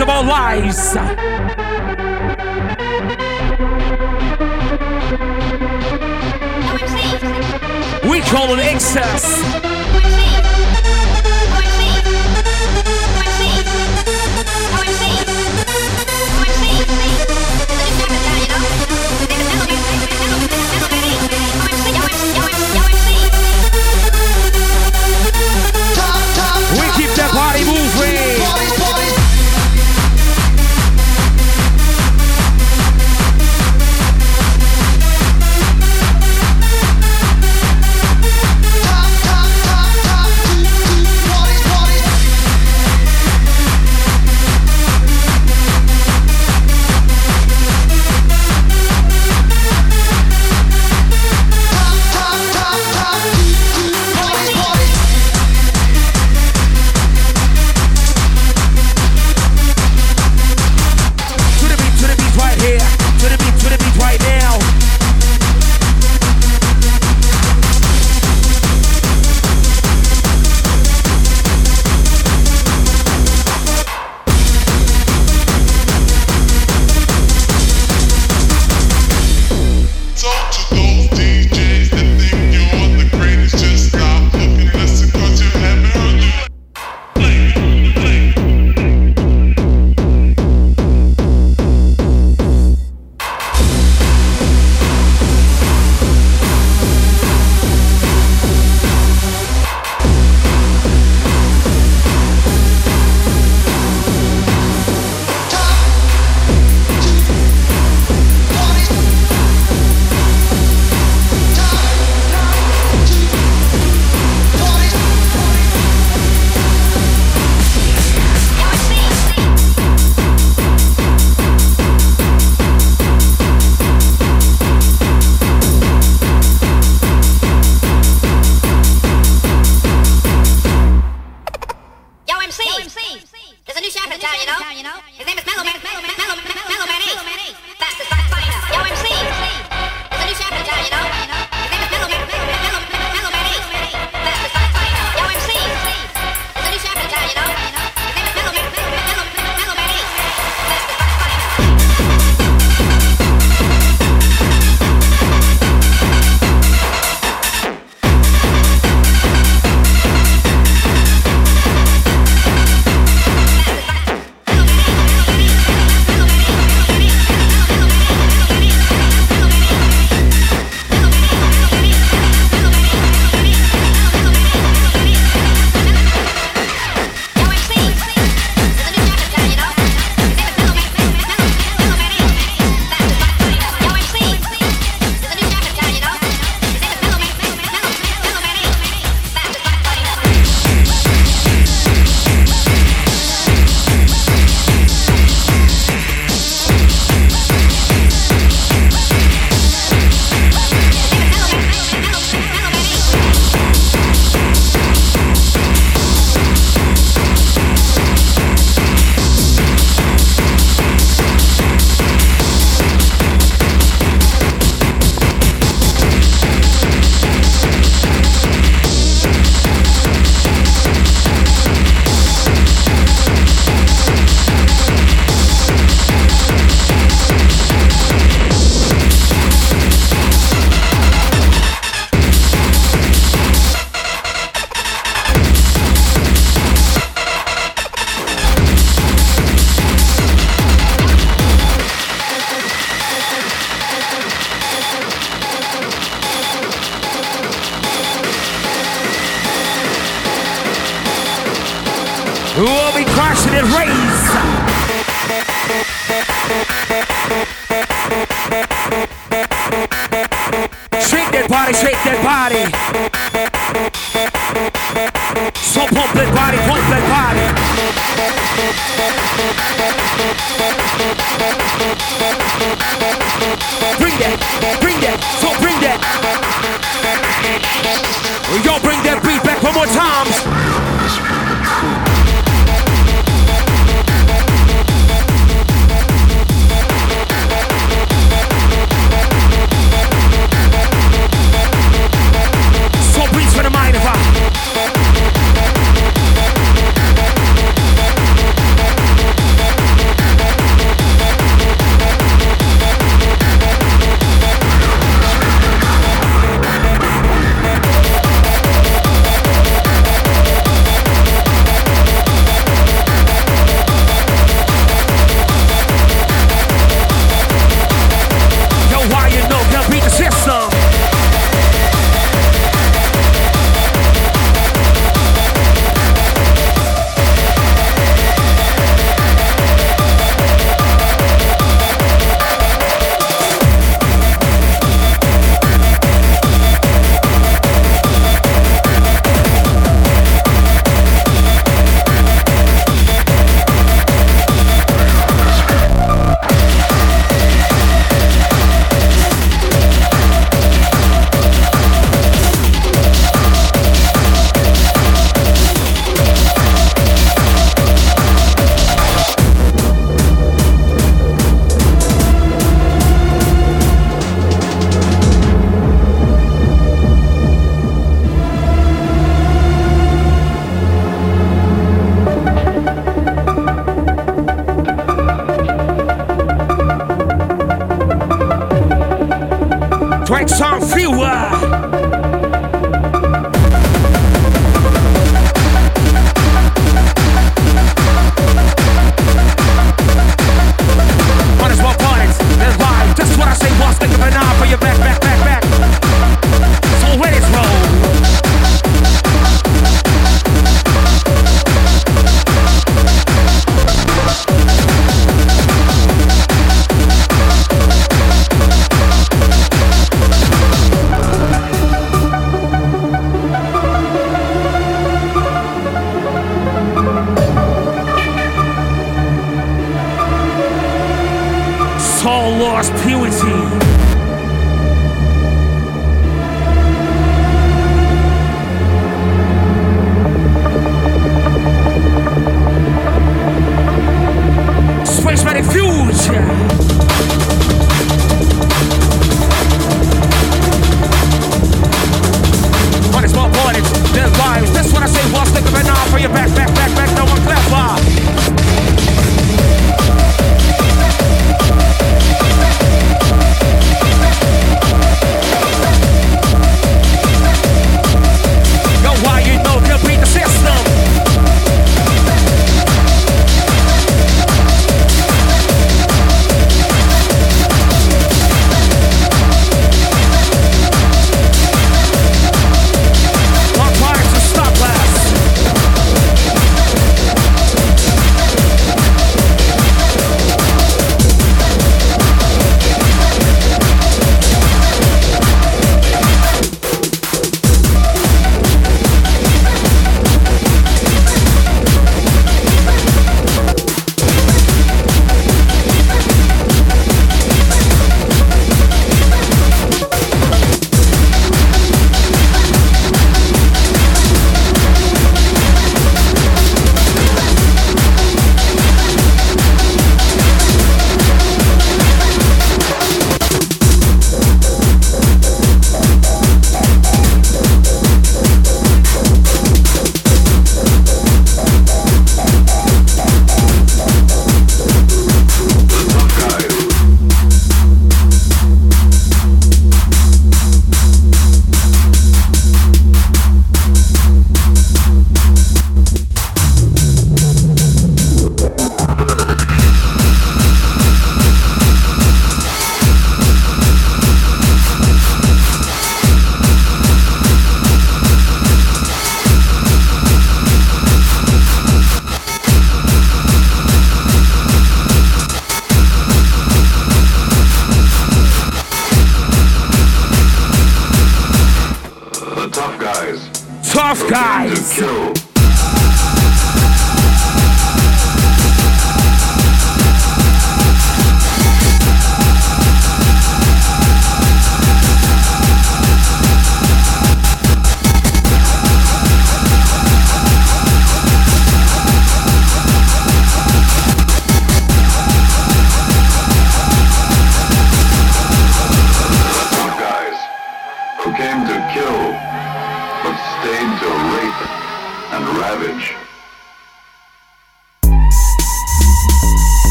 of our lives. We call it excess.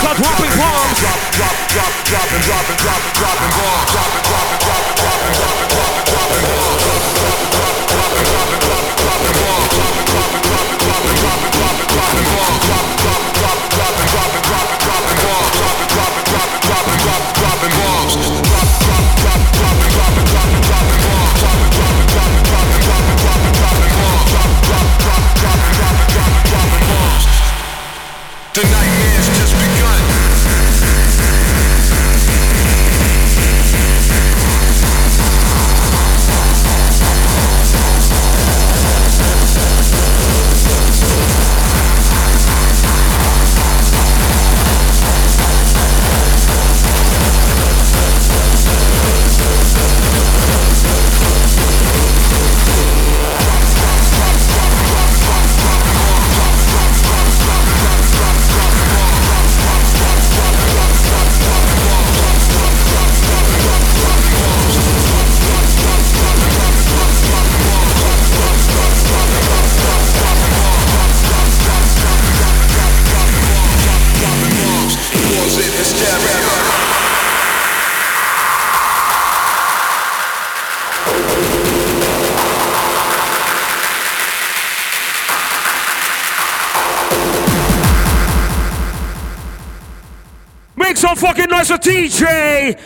Fucking noise for DJ!